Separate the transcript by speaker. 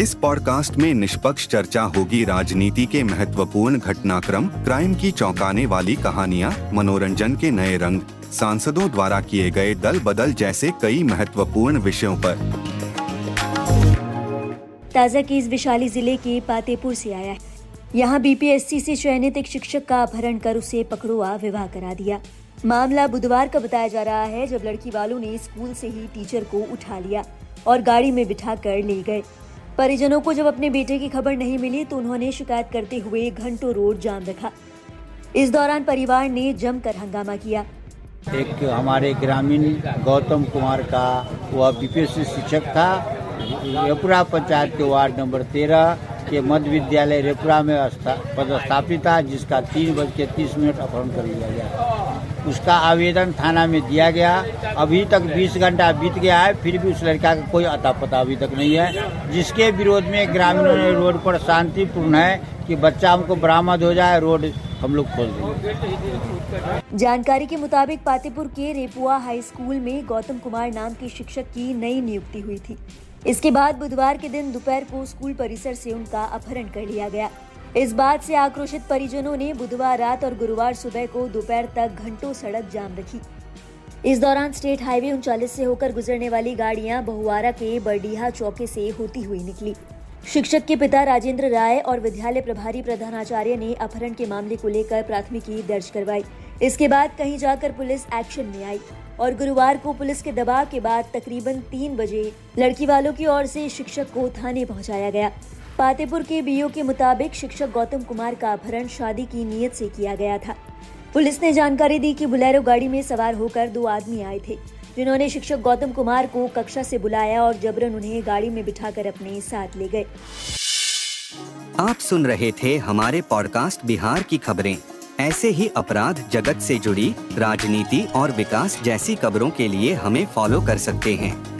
Speaker 1: इस पॉडकास्ट में निष्पक्ष चर्चा होगी राजनीति के महत्वपूर्ण घटनाक्रम, क्राइम की चौंकाने वाली कहानियाँ, मनोरंजन के नए रंग, सांसदों द्वारा किए गए दल बदल जैसे कई महत्वपूर्ण विषयों पर।
Speaker 2: ताज़ा केस विशाली ज़िले के पातेपुर से आया है। यहाँ बीपीएससी से चयनित एक शिक्षक का अपहरण कर उसे पकड़ुआ विवाह करा दिया। मामला बुधवार का बताया जा रहा है जब लड़की वालों ने स्कूल से ही टीचर को उठा लिया और गाड़ी में बिठा कर ले गए। परिजनों को जब अपने बेटे की खबर नहीं मिली तो उन्होंने शिकायत करते हुए घंटों रोड जाम रखा। इस दौरान परिवार ने जमकर हंगामा किया।
Speaker 3: एक हमारे ग्रामीण गौतम कुमार का वह बीपीएससी शिक्षक था, रेपुरा पंचायत के वार्ड नंबर तेरह के मध्य विद्यालय रेपुरा में पदस्थापित था, जिसका तीन बज के तीस मिनट अपहरण कर लिया गया। उसका आवेदन थाना में दिया गया। अभी तक 20 घंटा बीत गया है, फिर भी उस लड़का का कोई अता पता अभी तक नहीं है। जिसके विरोध में ग्रामीणों ने रोड पर शांतिपूर्ण है कि बच्चा हमको बरामद हो जाए, रोड हम लोग खोल देंगे।
Speaker 2: जानकारी के मुताबिक पातेपुर के रेपुआ हाई स्कूल में गौतम कुमार नाम के शिक्षक की नई नियुक्ति हुई थी। इसके बाद बुधवार के दिन दोपहर को स्कूल परिसर से उनका अपहरण कर लिया गया। इस बात से आक्रोशित परिजनों ने बुधवार रात और गुरुवार सुबह को दोपहर तक घंटों सड़क जाम रखी। इस दौरान स्टेट हाईवे उनचालीस से होकर गुजरने वाली गाड़ियाँ बहुआरा के बरडीहा चौके से होती हुई निकली। शिक्षक के पिता राजेंद्र राय और विद्यालय प्रभारी प्रधानाचार्य ने अपहरण के मामले को लेकर प्राथमिकी दर्ज करवाई। इसके बाद कहीं जाकर पुलिस एक्शन में आई और गुरुवार को पुलिस के दबाव के बाद तकरीबन तीन बजे लड़की वालों की ओर से शिक्षक को थाने पहुँचाया गया। पातेपुर के बीओ के मुताबिक शिक्षक गौतम कुमार का अपहरण शादी की नीयत से किया गया था। पुलिस ने जानकारी दी कि बुलेरो गाड़ी में सवार होकर दो आदमी आए थे, जिन्होंने शिक्षक गौतम कुमार को कक्षा से बुलाया और जबरन उन्हें गाड़ी में बिठाकर अपने साथ ले गए।
Speaker 4: आप सुन रहे थे हमारे पॉडकास्ट बिहार की खबरें। ऐसे ही अपराध जगत से जुड़ी, राजनीति और विकास जैसी खबरों के लिए हमें फॉलो कर सकते हैं।